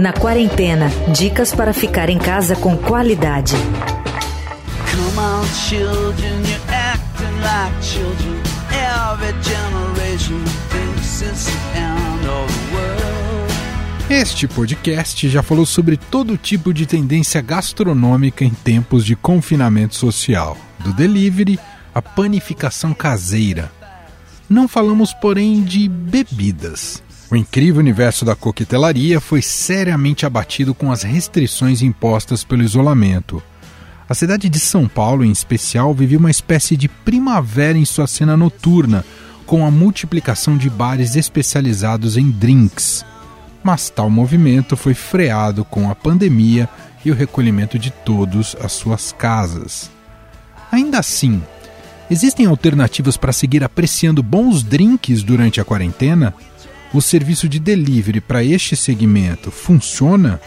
Na quarentena, dicas para ficar em casa com qualidade. Come on, children, you're acting like children. Every generation thinks it's the end of the world. Este podcast já falou sobre todo tipo de tendência gastronômica em tempos de confinamento social, do delivery à panificação caseira. Não falamos, porém, de bebidas. O incrível universo da coquetelaria foi seriamente abatido com as restrições impostas pelo isolamento. A cidade de São Paulo, em especial, viveu uma espécie de primavera em sua cena noturna, com a multiplicação de bares especializados em drinks. Mas tal movimento foi freado com a pandemia e o recolhimento de todos às suas casas. Ainda assim, existem alternativas para seguir apreciando bons drinks durante a quarentena? O serviço de delivery para este segmento funciona?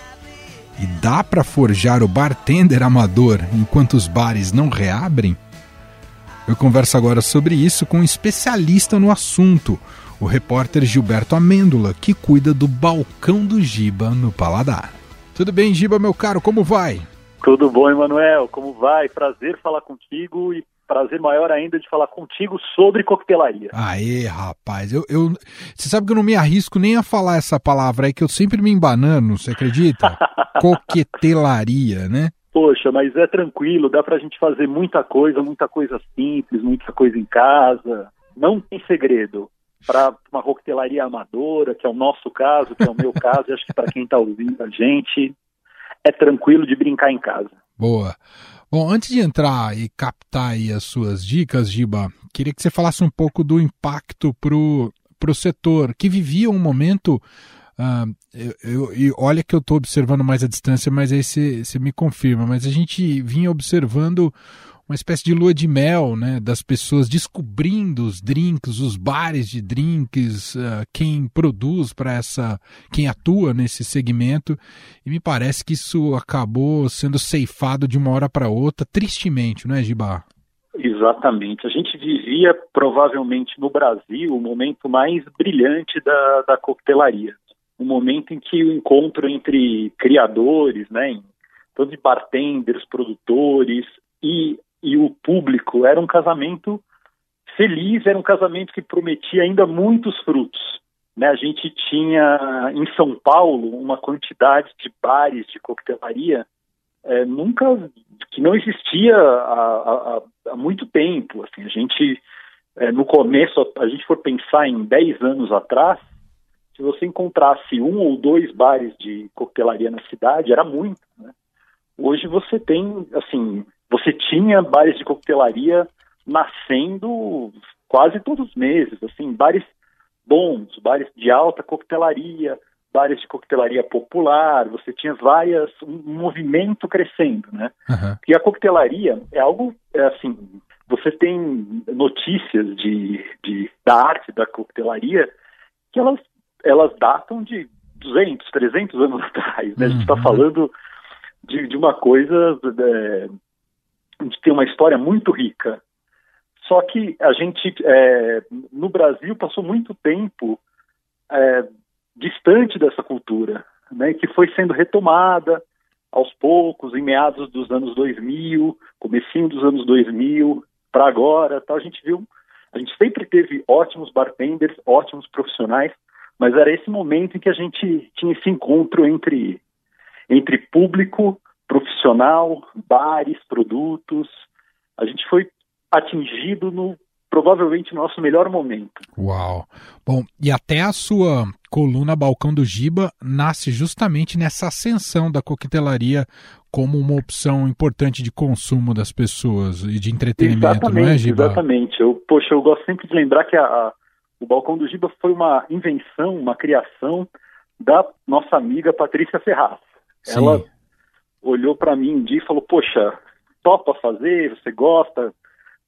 E dá para forjar o bartender amador enquanto os bares não reabrem? Eu converso agora sobre isso com um especialista no assunto, o repórter Gilberto Amêndola, que cuida do balcão do Giba no Paladar. Tudo bem, Giba, meu caro, como vai? Tudo bom, Emanuel, como vai? Prazer falar contigo e prazer maior ainda de falar contigo sobre coquetelaria. Aê, rapaz, eu, eu, você sabe que eu não me arrisco nem a falar essa palavra aí, que eu sempre me embanando, você acredita? coquetelaria, né? Poxa, mas é tranquilo, dá pra gente fazer muita coisa, muita coisa simples, muita coisa em casa, não tem segredo. Para uma coquetelaria amadora, que é o nosso caso, que é o meu caso, e acho que para quem está ouvindo a gente, é tranquilo de brincar em casa. Boa. Bom, antes de entrar e captar as suas dicas, Giba, queria que você falasse um pouco do impacto para o setor, que vivia um momento. Uh, eu, eu, olha que eu estou observando mais a distância, mas aí você me confirma. Mas a gente vinha observando uma espécie de lua de mel, né, das pessoas descobrindo os drinks, os bares de drinks, uh, quem produz para essa, quem atua nesse segmento, e me parece que isso acabou sendo ceifado de uma hora para outra, tristemente, não é, Gibá? Exatamente. A gente vivia provavelmente no Brasil o momento mais brilhante da, da coquetelaria, um momento em que o encontro entre criadores, né, de bartenders, produtores e e o público. Era um casamento feliz, era um casamento que prometia ainda muitos frutos. Né? A gente tinha em São Paulo uma quantidade de bares de coquetelaria é, nunca que não existia há, há, há muito tempo. Assim, a gente é, no começo, a gente for pensar em 10 anos atrás, se você encontrasse um ou dois bares de coquetelaria na cidade, era muito. Né? Hoje você tem, assim, você tinha bares de coquetelaria nascendo quase todos os meses, assim, bares bons, bares de alta coquetelaria, bares de coquetelaria popular, você tinha várias, um movimento crescendo, né? Uhum. E a coquetelaria é algo, é assim, você tem notícias de, de, da arte da coquetelaria que elas, elas datam de 200, 300 anos atrás, né? A gente está uhum. falando de, de uma coisa é, de ter uma história muito rica. Só que a gente, é, no Brasil, passou muito tempo é, distante dessa cultura, né, que foi sendo retomada aos poucos, em meados dos anos 2000, comecinho dos anos 2000, para agora, tal, a gente viu, a gente sempre teve ótimos bartenders, ótimos profissionais, mas era esse momento em que a gente tinha esse encontro entre, entre público profissional, bares, produtos. A gente foi atingido no provavelmente nosso melhor momento. Uau! Bom, e até a sua coluna Balcão do Giba nasce justamente nessa ascensão da coquetelaria como uma opção importante de consumo das pessoas e de entretenimento, exatamente, não é, Giba? Exatamente. Eu, poxa, eu gosto sempre de lembrar que a, a, o Balcão do Giba foi uma invenção, uma criação da nossa amiga Patrícia Ferraz. Sim. Ela olhou para mim um dia e falou: Poxa, topa fazer? Você gosta,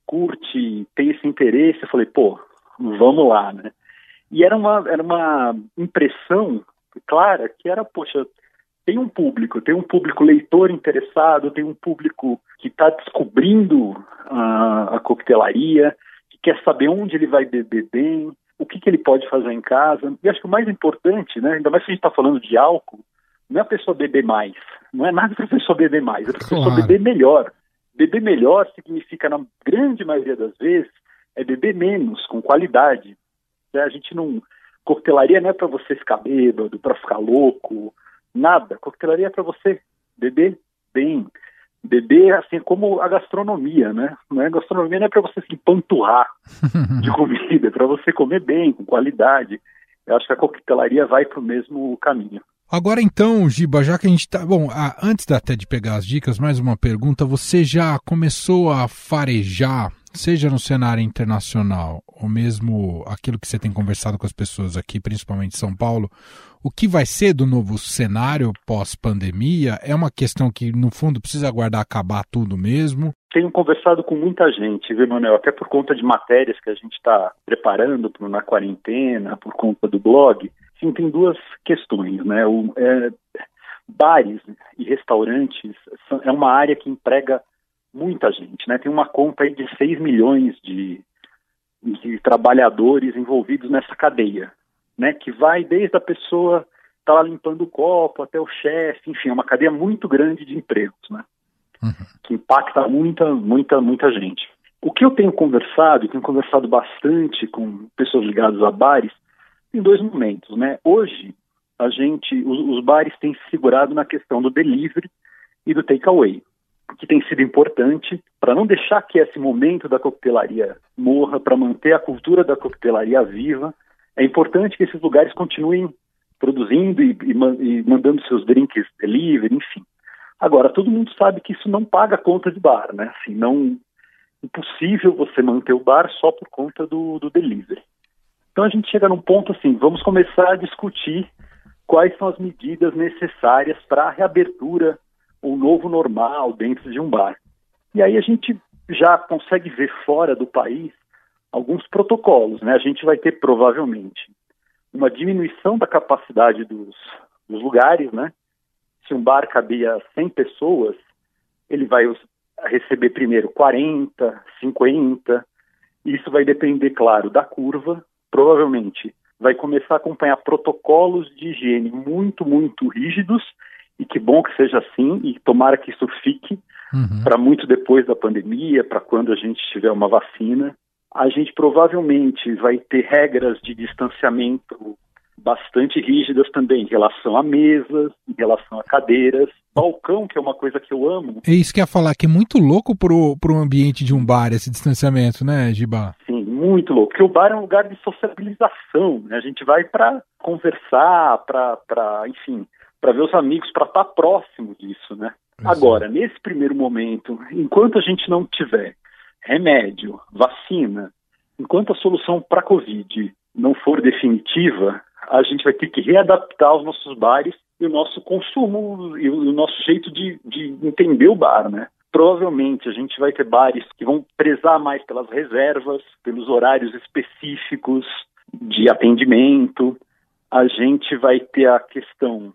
curte, tem esse interesse? Eu falei: Pô, vamos lá, né? E era uma, era uma impressão clara que era: Poxa, tem um público, tem um público leitor interessado, tem um público que está descobrindo a, a coquetelaria, que quer saber onde ele vai beber bem, o que, que ele pode fazer em casa. E acho que o mais importante, né, ainda mais se a gente está falando de álcool, não é a pessoa beber mais, não é nada para a pessoa beber mais, é para a claro. pessoa beber melhor. Beber melhor significa, na grande maioria das vezes, é beber menos, com qualidade. Né? A gente não. Coquetelaria não é para você ficar bêbado, para ficar louco, nada. Coquetelaria é para você beber bem. Beber, assim, como a gastronomia, né? Não é? A gastronomia não é para você se empanturrar de comida, é para você comer bem, com qualidade. Eu acho que a coquetelaria vai para o mesmo caminho. Agora então, Giba, já que a gente está. Bom, antes até de pegar as dicas, mais uma pergunta. Você já começou a farejar, seja no cenário internacional, ou mesmo aquilo que você tem conversado com as pessoas aqui, principalmente em São Paulo, o que vai ser do novo cenário pós-pandemia? É uma questão que, no fundo, precisa aguardar acabar tudo mesmo? Tenho conversado com muita gente, viu, Manuel? Até por conta de matérias que a gente está preparando na quarentena, por conta do blog. Sim, tem duas questões, né? O, é, bares e restaurantes são, é uma área que emprega muita gente, né? Tem uma conta aí de 6 milhões de, de trabalhadores envolvidos nessa cadeia, né? Que vai desde a pessoa tá lá limpando o copo até o chefe, enfim, é uma cadeia muito grande de empregos, né? Uhum. Que impacta muita, muita, muita gente. O que eu tenho conversado, e tenho conversado bastante com pessoas ligadas a bares, em dois momentos, né? Hoje, a gente, os, os bares têm se segurado na questão do delivery e do takeaway, que tem sido importante para não deixar que esse momento da coquetelaria morra, para manter a cultura da coquetelaria viva. É importante que esses lugares continuem produzindo e, e, e mandando seus drinks delivery, enfim. Agora, todo mundo sabe que isso não paga conta de bar, né? Assim, não impossível você manter o bar só por conta do, do delivery. Então a gente chega num ponto assim, vamos começar a discutir quais são as medidas necessárias para a reabertura, um novo normal dentro de um bar. E aí a gente já consegue ver fora do país alguns protocolos, né? A gente vai ter provavelmente uma diminuição da capacidade dos, dos lugares, né? Se um bar cabia 100 pessoas, ele vai receber primeiro 40, 50. Isso vai depender, claro, da curva provavelmente vai começar a acompanhar protocolos de higiene muito, muito rígidos, e que bom que seja assim, e tomara que isso fique uhum. para muito depois da pandemia, para quando a gente tiver uma vacina. A gente provavelmente vai ter regras de distanciamento bastante rígidas também em relação a mesas, em relação a cadeiras, balcão, que é uma coisa que eu amo. É isso que ia falar, que é muito louco pro, pro ambiente de um bar, esse distanciamento, né, Giba? Sim, muito louco. Porque o bar é um lugar de sociabilização, né? A gente vai para conversar, para, enfim, para ver os amigos, para estar tá próximo disso, né? Agora, nesse primeiro momento, enquanto a gente não tiver remédio, vacina, enquanto a solução para a Covid não for definitiva, a gente vai ter que readaptar os nossos bares e o nosso consumo e o nosso jeito de, de entender o bar, né? Provavelmente a gente vai ter bares que vão prezar mais pelas reservas, pelos horários específicos de atendimento. A gente vai ter a questão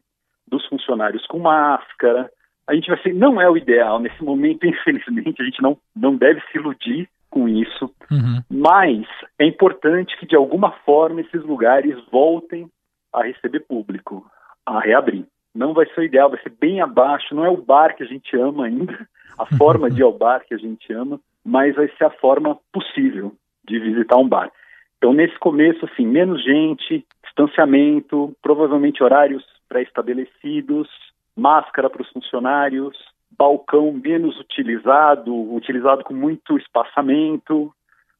dos funcionários com máscara. A gente vai ser, não é o ideal nesse momento, infelizmente, a gente não, não deve se iludir com isso, uhum. mas é importante que de alguma forma esses lugares voltem a receber público, a reabrir. Não vai ser o ideal, vai ser bem abaixo, não é o bar que a gente ama ainda, a forma de ir ao bar que a gente ama, mas vai ser a forma possível de visitar um bar. Então, nesse começo, assim, menos gente, distanciamento, provavelmente horários pré-estabelecidos, máscara para os funcionários, balcão menos utilizado, utilizado com muito espaçamento,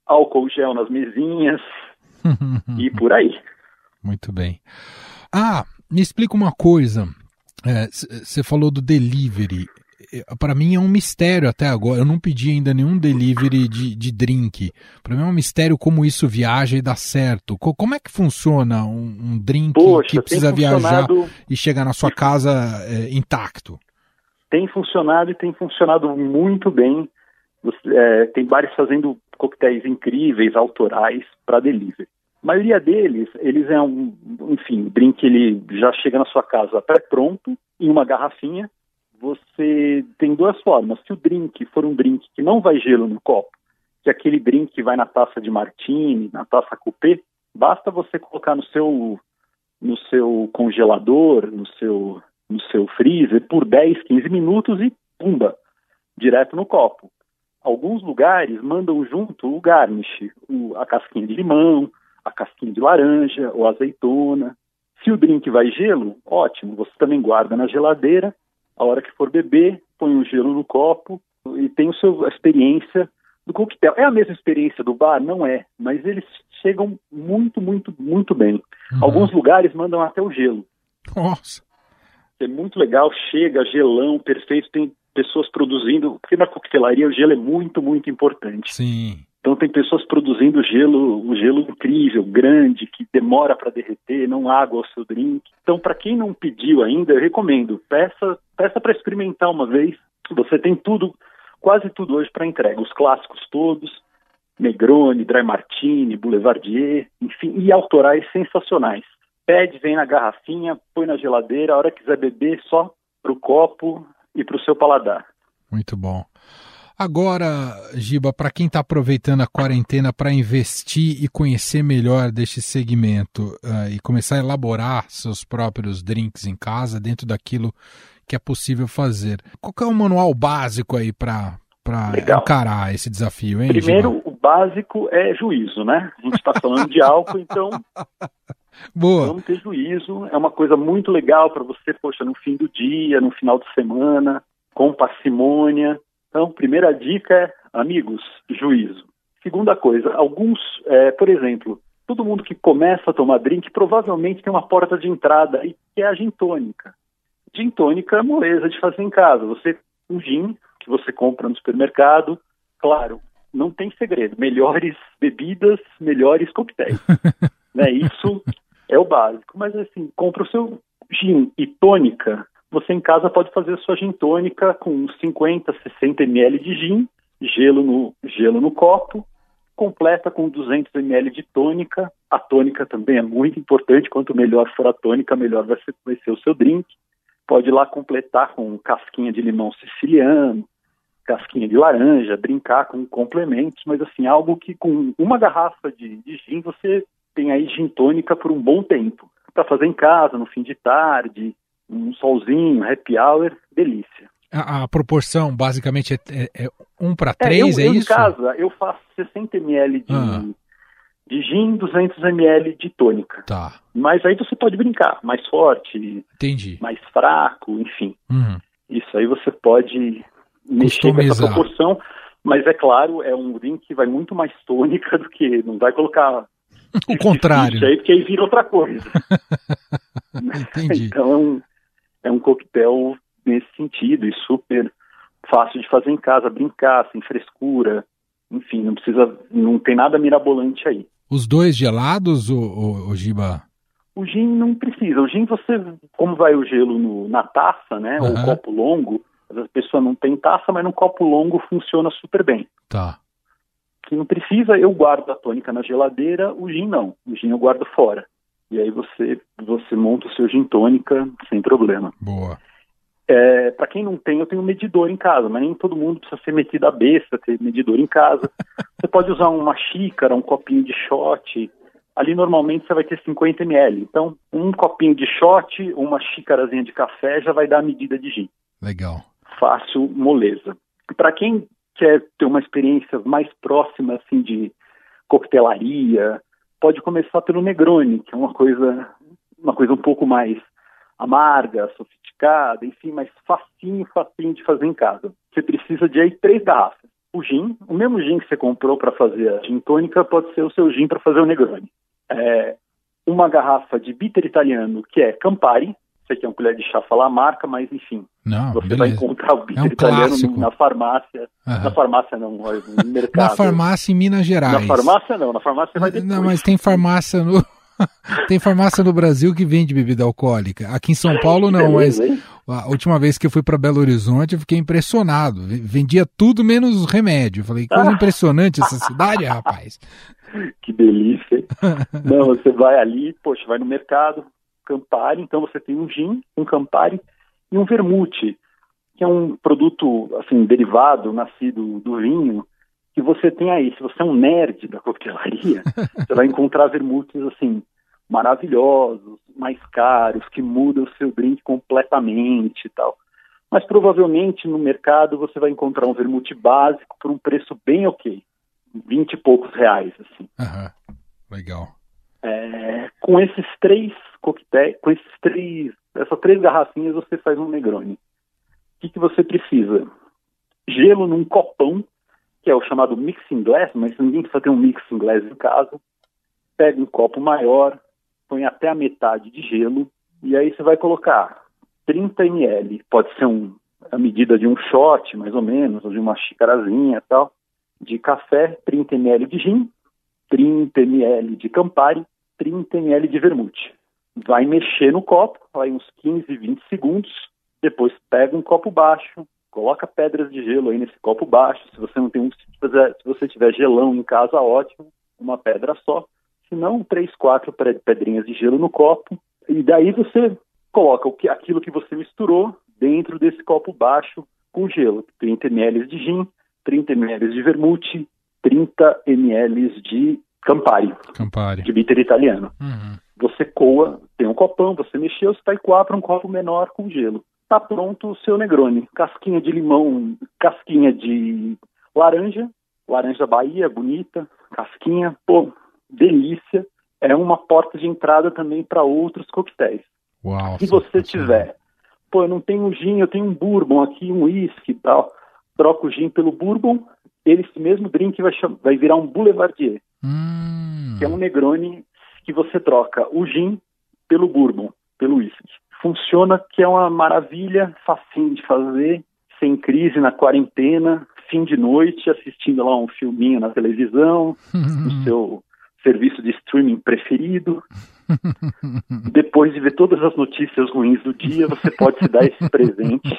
álcool gel nas mesinhas e por aí. Muito bem. Ah, me explica uma coisa. Você é, falou do delivery. É, para mim é um mistério até agora. Eu não pedi ainda nenhum delivery de, de drink. Para mim é um mistério como isso viaja e dá certo. Como é que funciona um, um drink Poxa, que precisa viajar e chegar na sua casa é, intacto? Tem funcionado e tem funcionado muito bem. É, tem bares fazendo coquetéis incríveis, autorais, para delivery. A maioria deles, eles é um, enfim, o drink ele já chega na sua casa pré-pronto, em uma garrafinha, você tem duas formas. Se o drink for um drink que não vai gelo no copo, que é aquele drink que vai na taça de martini, na taça coupé, Basta você colocar no seu no seu congelador, no seu no seu freezer por 10, 15 minutos e pumba, direto no copo. Alguns lugares mandam junto o garnish, o, a casquinha de limão, a casquinha de laranja ou azeitona. Se o drink vai gelo, ótimo, você também guarda na geladeira. A hora que for beber, põe o gelo no copo e tem o seu, a experiência do coquetel. É a mesma experiência do bar? Não é, mas eles chegam muito, muito, muito bem. Uhum. Alguns lugares mandam até o gelo. Nossa! É muito legal, chega gelão, perfeito, tem pessoas produzindo, porque na coquetelaria o gelo é muito, muito importante. Sim. Então tem pessoas produzindo gelo, um gelo incrível, grande, que demora para derreter, não água ao seu drink. Então para quem não pediu ainda, eu recomendo, peça, peça para experimentar uma vez. Você tem tudo, quase tudo hoje para entrega, os clássicos todos, Negroni, Dry Martini, Boulevardier, enfim, e autorais sensacionais. Pede, vem na garrafinha, põe na geladeira, a hora que quiser beber, só pro copo e pro seu paladar. Muito bom. Agora, Giba, para quem está aproveitando a quarentena para investir e conhecer melhor deste segmento uh, e começar a elaborar seus próprios drinks em casa dentro daquilo que é possível fazer, qual é o manual básico aí para encarar esse desafio, hein? Primeiro, Giba? o básico é juízo, né? A gente está falando de álcool, então Boa. vamos ter juízo. É uma coisa muito legal para você, poxa, no fim do dia, no final de semana, com parcimônia então, primeira dica é, amigos, juízo. Segunda coisa, alguns, é, por exemplo, todo mundo que começa a tomar drink provavelmente tem uma porta de entrada que é a gin tônica. Gin tônica é moleza de fazer em casa. Você, um gin que você compra no supermercado, claro, não tem segredo. Melhores bebidas, melhores coquetéis. né? Isso é o básico. Mas assim, compra o seu gin e tônica, você em casa pode fazer a sua gin tônica com 50, 60 ml de gin, gelo no, gelo no copo, completa com 200 ml de tônica. A tônica também é muito importante, quanto melhor for a tônica, melhor vai ser, vai ser o seu drink. Pode ir lá completar com casquinha de limão siciliano, casquinha de laranja, brincar com complementos, mas assim, algo que com uma garrafa de, de gin você tem aí gin tônica por um bom tempo. Para fazer em casa, no fim de tarde, um solzinho, happy hour, delícia. A, a proporção basicamente é, é, é um para três, é, eu, é eu isso? Em casa eu faço 60 ml de, ah. de gin, 200 ml de tônica. Tá. Mas aí você pode brincar, mais forte, Entendi. mais fraco, enfim. Uhum. Isso aí você pode mexer com essa proporção, mas é claro, é um drink que vai muito mais tônica do que não vai colocar o contrário. Aí, porque aí vira outra coisa. Entendi. Então, é um coquetel nesse sentido e super fácil de fazer em casa, brincar, sem frescura, enfim, não precisa, não tem nada mirabolante aí. Os dois gelados, o, o, o Giba? O gin não precisa. O gin você, como vai o gelo no, na taça, né, uhum. ou copo longo, a pessoa não tem taça, mas no copo longo funciona super bem. Tá. Que não precisa, eu guardo a tônica na geladeira, o gin não. O gin eu guardo fora. E aí você, você monta o seu gin tônica sem problema. Boa. É, para quem não tem, eu tenho um medidor em casa, mas nem todo mundo precisa ser metido a besta, ter medidor em casa. você pode usar uma xícara, um copinho de shot. Ali normalmente você vai ter 50 ml. Então, um copinho de shot, uma xícarazinha de café já vai dar a medida de gin. Legal. Fácil, moleza. Para quem quer ter uma experiência mais próxima assim de coquetelaria, pode começar pelo Negroni, que é uma coisa, uma coisa um pouco mais amarga, sofisticada, enfim, mais facinho, facinho de fazer em casa. Você precisa de aí três garrafas. O gin, o mesmo gin que você comprou para fazer a gin tônica, pode ser o seu gin para fazer o Negroni. É, uma garrafa de bitter italiano, que é Campari, sei que é uma colher de chá falar a marca, mas enfim. Não, você beleza. vai encontrar o bitter é um italiano clássico. na farmácia. Uhum. Na farmácia não, no mercado. Na farmácia em Minas Gerais. Na farmácia não, na farmácia vai depois. Não, mas tem farmácia no. tem farmácia no Brasil que vende bebida alcoólica. Aqui em São Paulo não, Beleza, mas hein? a última vez que eu fui para Belo Horizonte eu fiquei impressionado. Vendia tudo menos remédio. Eu falei, que coisa impressionante essa cidade, rapaz. Que delícia. hein? Não, você vai ali, poxa, vai no mercado, Campari, então você tem um gin, um Campari e um vermute, que é um produto assim derivado, nascido do vinho, que você tem aí, se você é um nerd da coquetelaria, você vai encontrar vermutes assim maravilhosos, mais caros, que mudam o seu drink completamente e tal. Mas provavelmente no mercado você vai encontrar um vermute básico por um preço bem ok, vinte e poucos reais assim. Uhum. Legal. É, com esses três coquetéis, com esses três, essas três garrafinhas você faz um Negroni. Que, que você precisa? Gelo num copão, que é o chamado mixing glass, mas ninguém precisa ter um mixing glass em casa. Pega um copo maior, põe até a metade de gelo, e aí você vai colocar 30 ml, pode ser um, a medida de um shot, mais ou menos, ou de uma xicarazinha tal, de café, 30 ml de gin, 30 ml de Campari, 30 ml de vermute. Vai mexer no copo, vai uns 15, 20 segundos, depois pega um copo baixo, coloca pedras de gelo aí nesse copo baixo. Se você não tem um, se você tiver gelão em casa, ótimo, uma pedra só. Se não, três, quatro pedrinhas de gelo no copo. E daí você coloca o que, aquilo que você misturou dentro desse copo baixo com gelo. 30 ml de gin, 30 ml de vermute, 30 ml de Campari, Campari. de bitter italiano. Uhum. Você coa, tem um copão, você mexeu, você vai coar para um copo menor com gelo. Tá pronto o seu Negroni. Casquinha de limão, casquinha de laranja, laranja Bahia, bonita, casquinha, pô, delícia. É uma porta de entrada também para outros coquetéis. Uau, Se você tiver, pô, eu não tenho gin, eu tenho um bourbon aqui, um whisky e tal, troca o gin pelo bourbon, esse mesmo drink vai, vai virar um boulevardier, hum. que é um Negroni que você troca o gin pelo bourbon, pelo whisky. Funciona que é uma maravilha, facinho de fazer, sem crise na quarentena, fim de noite, assistindo lá um filminho na televisão, no seu serviço de streaming preferido. Depois de ver todas as notícias ruins do dia, você pode se dar esse presente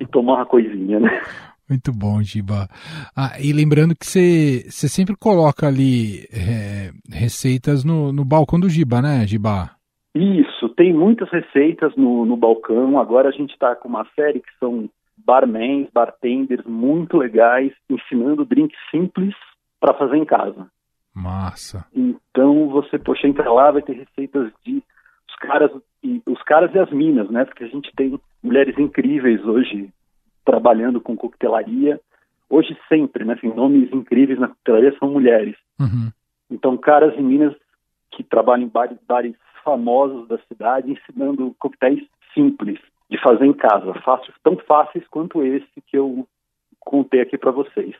e tomar uma coisinha, né? Muito bom, Giba. Ah, e lembrando que você sempre coloca ali é, receitas no, no balcão do Giba, né, Giba? Isso, tem muitas receitas no, no balcão. Agora a gente está com uma série que são barmans, bartenders muito legais, ensinando drinks simples para fazer em casa. Massa. Então você, poxa, entra lá, vai ter receitas de os caras e os caras e as minas, né? Porque a gente tem mulheres incríveis hoje trabalhando com coquetelaria. Hoje sempre, né? Assim, nomes incríveis na coquetelaria são mulheres. Uhum. Então, caras e minas que trabalham em bares, bares famosos da cidade, ensinando coquetéis simples de fazer em casa, fácil, tão fáceis quanto esse que eu contei aqui para vocês.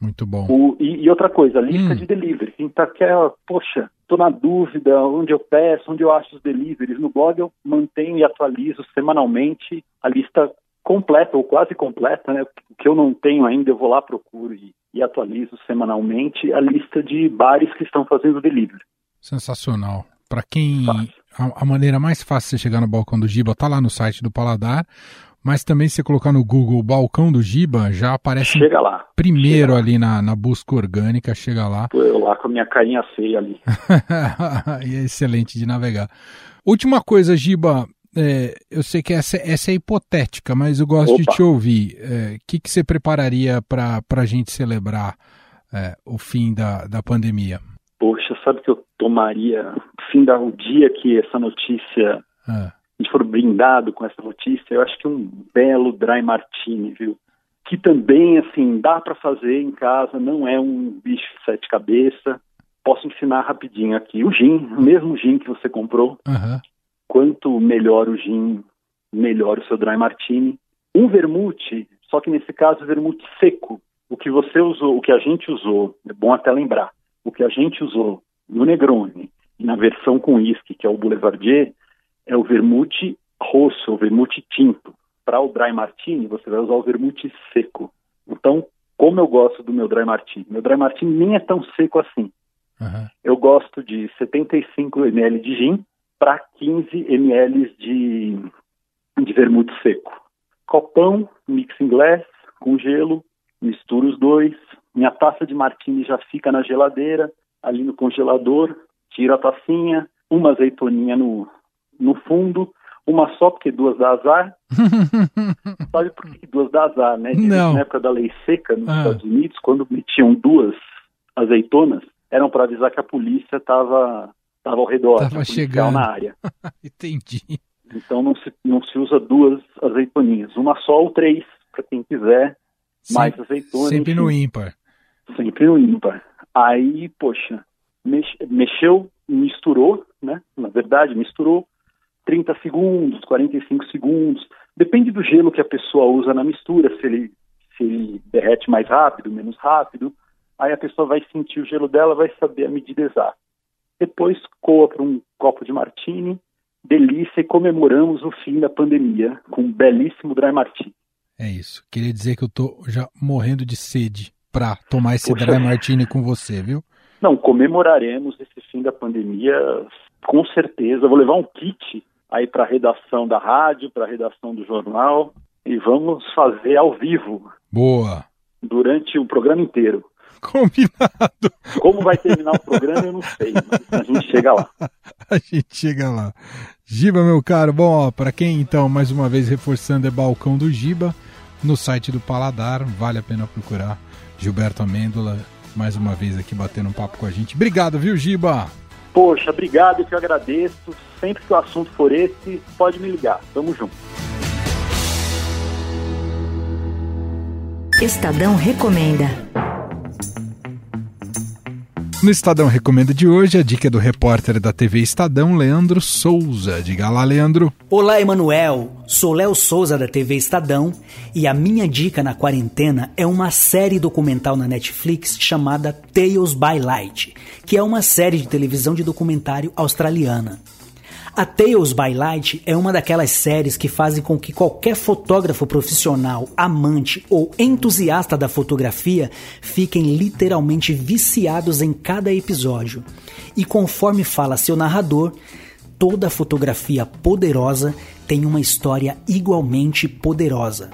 Muito bom. O, e, e, outra coisa, lista Hum. de delivery. Quem tá quer, poxa, tô na dúvida onde eu peço, onde eu acho os deliveries. No blog eu mantenho e atualizo semanalmente a lista completa ou quase completa, né? O que eu não tenho ainda, eu vou lá, procuro e, e atualizo semanalmente a lista de bares que estão fazendo delivery. Sensacional. Para quem a, a maneira mais fácil de você chegar no balcão do Giba tá lá no site do Paladar, mas também se você colocar no Google balcão do Giba, já aparece Chega lá. primeiro chega ali na, na busca orgânica, chega lá. Tô eu lá com a minha carinha feia ali. e é excelente de navegar. Última coisa, Giba, é, eu sei que essa, essa é hipotética, mas eu gosto de Opa. te ouvir. O é, que, que você prepararia para a gente celebrar é, o fim da, da pandemia? Poxa, sabe que eu tomaria, fim da o dia que essa notícia Ah, a gente for brindado com essa notícia, eu acho que um belo dry martini, viu? Que também, assim, dá para fazer em casa, não é um bicho de sete cabeças. Posso ensinar rapidinho aqui. O gin, o mesmo gin que você comprou, aham, quanto melhor o gin, melhor o seu dry martini. Um vermute, só que nesse caso vermute seco. O que você usou, o que a gente usou, é bom até lembrar, o que a gente usou no Negroni e na versão com uísque, que é o Boulevardier, é o vermute rosso, o vermute tinto. Para o dry martini, você vai usar o vermute seco. Então, como eu gosto do meu dry martini? Meu dry martini nem é tão seco assim. aham. Eu gosto de 75 ml de gin para 15 ml de, de vermute seco. Copão, mixing glass, com gelo, misturo os dois. Minha taça de martini já fica na geladeira, ali no congelador, tiro a tacinha, uma azeitoninha no, no fundo, Uma só, porque duas dá azar. Sabe por que duas dá azar, né? Não. Na época da lei seca nos Ah. Estados Unidos, quando metiam duas azeitonas, eram para avisar que a polícia estava tava ao redor, Tava policial chegando. na área. Entendi. Então não se, não se usa duas azeitoninhas, uma só ou três, para quem quiser mais Sempre- azeitona. Sempre no ímpar. Sempre no ímpar. Aí, poxa, mex- mexeu, misturou, né? Na verdade, misturou 30 segundos, 45 segundos. Depende do gelo que a pessoa usa na mistura, se ele, se ele derrete mais rápido, menos rápido. Aí a pessoa vai sentir o gelo dela, vai saber a medida exata. Depois coa para um copo de martini, delícia, e comemoramos o fim da pandemia com um belíssimo dry martini. É isso. Queria dizer que eu tô já morrendo de sede pra tomar esse Poxa. dry martini com você, viu? Não, comemoraremos esse fim da pandemia com certeza. Vou levar um kit aí para a redação da rádio, para a redação do jornal e vamos fazer ao vivo Boa. durante o programa inteiro. Combinado. Como vai terminar o programa, eu não sei, mas a gente chega lá. A gente chega lá. Giba, meu caro, bom, ó, pra quem então, mais uma vez reforçando, é Balcão do Giba, no site do Paladar, vale a pena procurar. Gilberto Amêndola, mais uma vez aqui batendo um papo com a gente. Obrigado, viu, Giba? Poxa, obrigado, eu te agradeço. Sempre que o assunto for esse, pode me ligar. Tamo junto. Estadão recomenda. No Estadão Recomenda de hoje, a dica é do repórter da TV Estadão, Leandro Souza. Diga lá, Leandro. Olá, Emanuel. Sou Léo Souza da TV Estadão e a minha dica na quarentena é uma série documental na Netflix chamada Tales by Light, que é uma série de televisão de documentário australiana. A Tales by Light é uma daquelas séries que fazem com que qualquer fotógrafo profissional, amante ou entusiasta da fotografia fiquem literalmente viciados em cada episódio. E conforme fala seu narrador, toda fotografia poderosa tem uma história igualmente poderosa.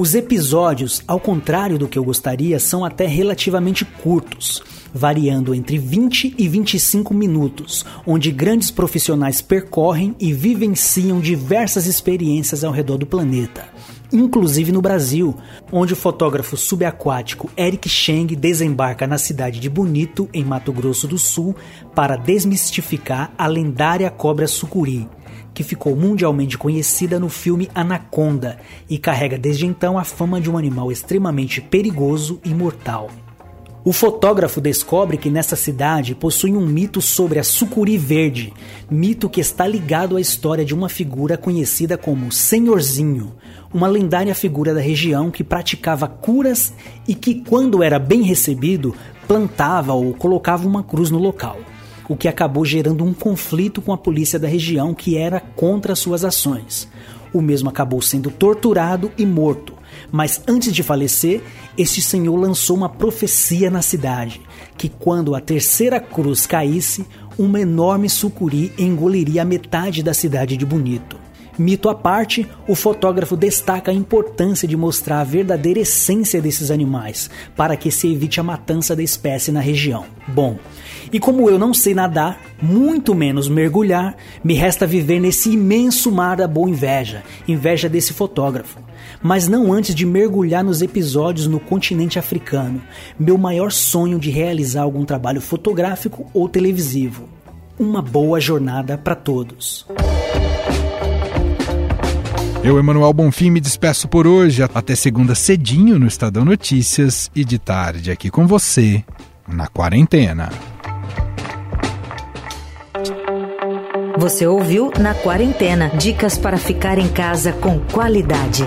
Os episódios, ao contrário do que eu gostaria, são até relativamente curtos, variando entre 20 e 25 minutos, onde grandes profissionais percorrem e vivenciam diversas experiências ao redor do planeta. Inclusive no Brasil, onde o fotógrafo subaquático Eric Cheng desembarca na cidade de Bonito, em Mato Grosso do Sul, para desmistificar a lendária cobra sucuri que ficou mundialmente conhecida no filme Anaconda e carrega desde então a fama de um animal extremamente perigoso e mortal. O fotógrafo descobre que nessa cidade possui um mito sobre a sucuri verde, mito que está ligado à história de uma figura conhecida como Senhorzinho, uma lendária figura da região que praticava curas e que, quando era bem recebido, plantava ou colocava uma cruz no local o que acabou gerando um conflito com a polícia da região que era contra suas ações. O mesmo acabou sendo torturado e morto, mas antes de falecer, este senhor lançou uma profecia na cidade, que quando a terceira cruz caísse, uma enorme sucuri engoliria a metade da cidade de Bonito. Mito à parte, o fotógrafo destaca a importância de mostrar a verdadeira essência desses animais, para que se evite a matança da espécie na região. Bom, e como eu não sei nadar, muito menos mergulhar, me resta viver nesse imenso mar da boa inveja, inveja desse fotógrafo. Mas não antes de mergulhar nos episódios no continente africano, meu maior sonho de realizar algum trabalho fotográfico ou televisivo. Uma boa jornada para todos. Eu, Emanuel Bonfim, me despeço por hoje. Até segunda cedinho no Estadão Notícias e de tarde aqui com você, na quarentena. Você ouviu Na Quarentena dicas para ficar em casa com qualidade.